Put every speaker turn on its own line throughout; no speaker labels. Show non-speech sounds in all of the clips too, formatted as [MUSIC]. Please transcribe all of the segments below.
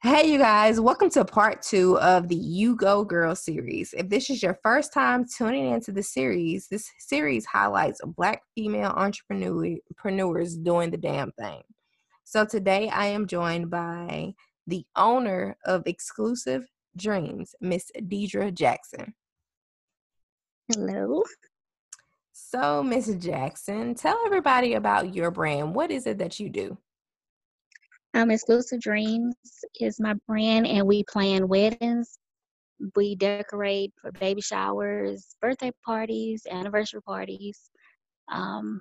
Hey, you guys, welcome to part two of the You Go Girl series. If this is your first time tuning into the series, this series highlights Black female entrepreneurs doing the damn thing. So today I am joined by the owner of Exclusive Dreams, Miss Deidra Jackson.
Hello.
So, Miss Jackson, tell everybody about your brand. What is it that you do?
Um, Exclusive Dreams is my brand, and we plan weddings. We decorate for baby showers, birthday parties, anniversary parties. Um,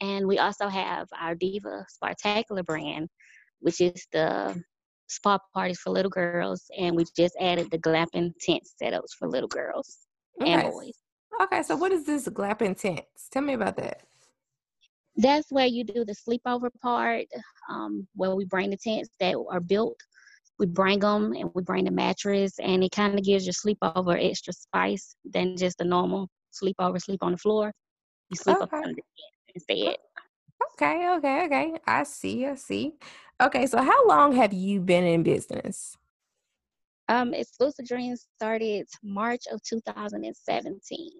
and we also have our Diva Spartacular brand, which is the spa parties for little girls. And we just added the glamping tent setups for little girls okay. and boys.
Okay, so what is this glamping tents? Tell me about that
that's where you do the sleepover part um, where we bring the tents that are built. We bring them and we bring the mattress and it kind of gives your sleepover extra spice than just a normal sleepover sleep on the floor. You sleep okay. up on the tent instead.
Okay okay okay. I see i see. Okay so how long have you been in business?
Um exclusive dreams started march of 2017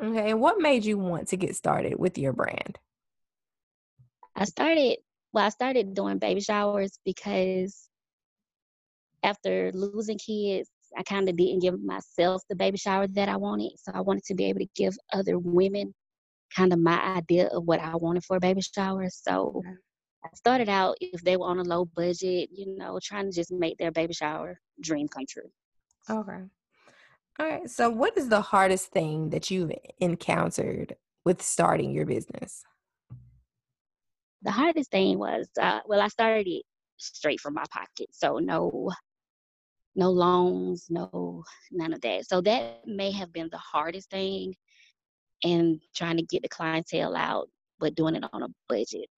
Okay. And what made you want to get started with your brand?
I started, well, I started doing baby showers because after losing kids, I kind of didn't give myself the baby shower that I wanted. So I wanted to be able to give other women kind of my idea of what I wanted for a baby shower. So I started out if they were on a low budget, you know, trying to just make their baby shower dream come true.
Okay. All right. So, what is the hardest thing that you've encountered with starting your business?
The hardest thing was, uh, well, I started it straight from my pocket, so no, no loans, no none of that. So that may have been the hardest thing, and trying to get the clientele out, but doing it on a budget.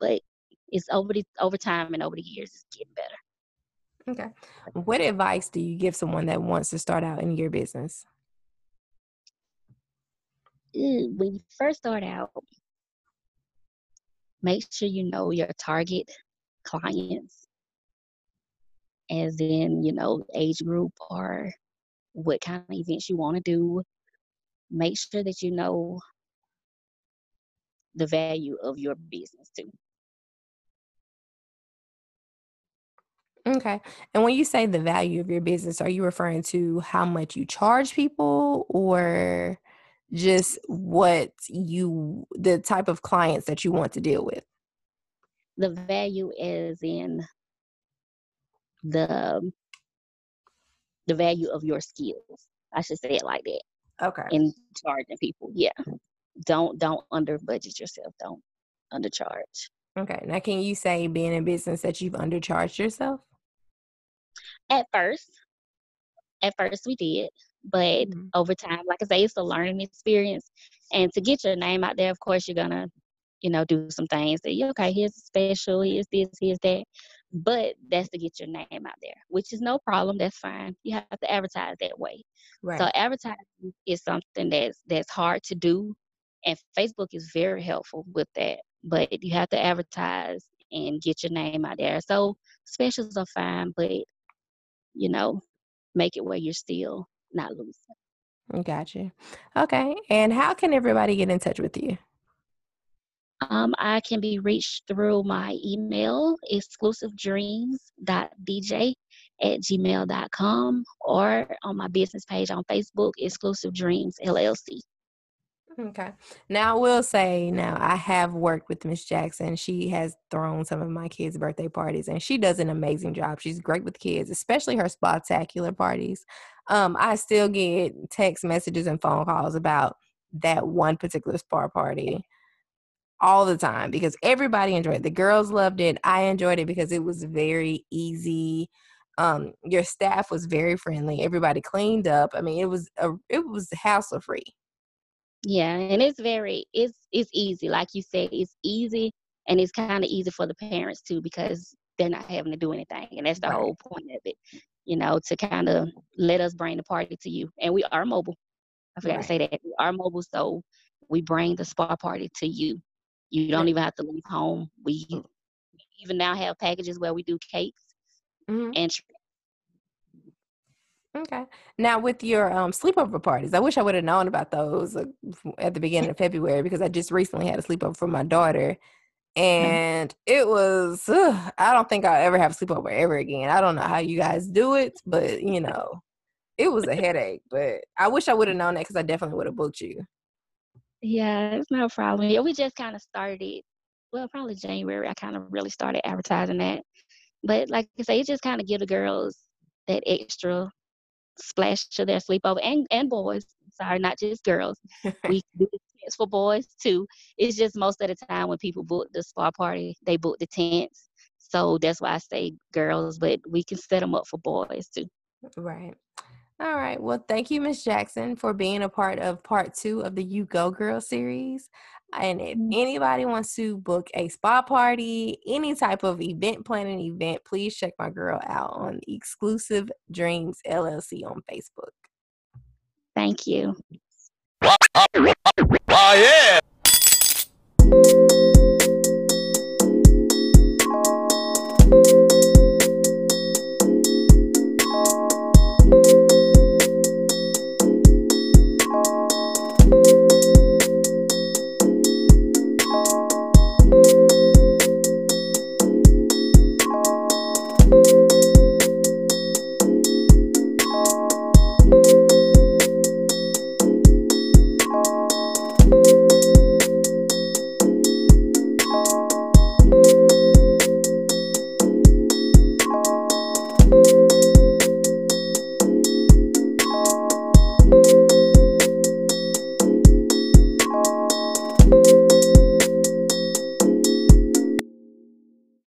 But it's over the over time and over the years, it's getting better.
Okay. What advice do you give someone that wants to start out in your business?
When you first start out, make sure you know your target clients, as in, you know, age group or what kind of events you want to do. Make sure that you know the value of your business too.
Okay. And when you say the value of your business, are you referring to how much you charge people or just what you, the type of clients that you want to deal with?
The value is in the the value of your skills. I should say it like that.
Okay.
In charging people. Yeah. Don't don't under budget yourself. Don't undercharge.
Okay. Now can you say being in business that you've undercharged yourself?
At first, at first we did, but mm-hmm. over time, like I say, it's a learning experience. And to get your name out there, of course, you're gonna, you know, do some things. Say, okay, here's a special, here's this, here's that. But that's to get your name out there, which is no problem. That's fine. You have to advertise that way. Right. So advertising is something that's that's hard to do, and Facebook is very helpful with that. But you have to advertise and get your name out there. So specials are fine, but you know, make it where you're still not losing.
Gotcha. Okay. And how can everybody get in touch with you?
Um, I can be reached through my email, exclusivedreams.dj at gmail.com, or on my business page on Facebook, Exclusive Dreams LLC.
Okay. Now I will say now I have worked with Miss Jackson. She has thrown some of my kids' birthday parties and she does an amazing job. She's great with kids, especially her spectacular parties. Um, I still get text messages and phone calls about that one particular spa party all the time because everybody enjoyed it. The girls loved it. I enjoyed it because it was very easy. Um, your staff was very friendly. Everybody cleaned up. I mean, it was a it was hassle free.
Yeah, and it's very it's it's easy. Like you said, it's easy and it's kind of easy for the parents too because they're not having to do anything, and that's the right. whole point of it. You know, to kind of let us bring the party to you, and we are mobile. I forgot right. to say that we are mobile, so we bring the spa party to you. You don't even have to leave home. We even now have packages where we do cakes mm-hmm. and
Okay. Now with your um, sleepover parties, I wish I would have known about those uh, at the beginning [LAUGHS] of February because I just recently had a sleepover for my daughter, mm-hmm. and it was. Uh, I don't think I'll ever have a sleepover ever again. I don't know how you guys do it, but you know, it was a headache. But I wish I would have known that because I definitely would have booked you.
Yeah, it's no problem. Yeah, we just kind of started. Well, probably January. I kind of really started advertising that, but like I say, it just kind of give the girls that extra splash to their sleepover and, and boys. Sorry, not just girls. [LAUGHS] we do tents for boys too. It's just most of the time when people book the spa party, they book the tents. So that's why I say girls, but we can set them up for boys too.
Right. All right. Well, thank you, Miss Jackson, for being a part of part two of the You Go Girl series. And if mm-hmm. anybody wants to book a spa party, any type of event planning event, please check my girl out on Exclusive Dreams LLC on Facebook.
Thank you.
Oh, yeah.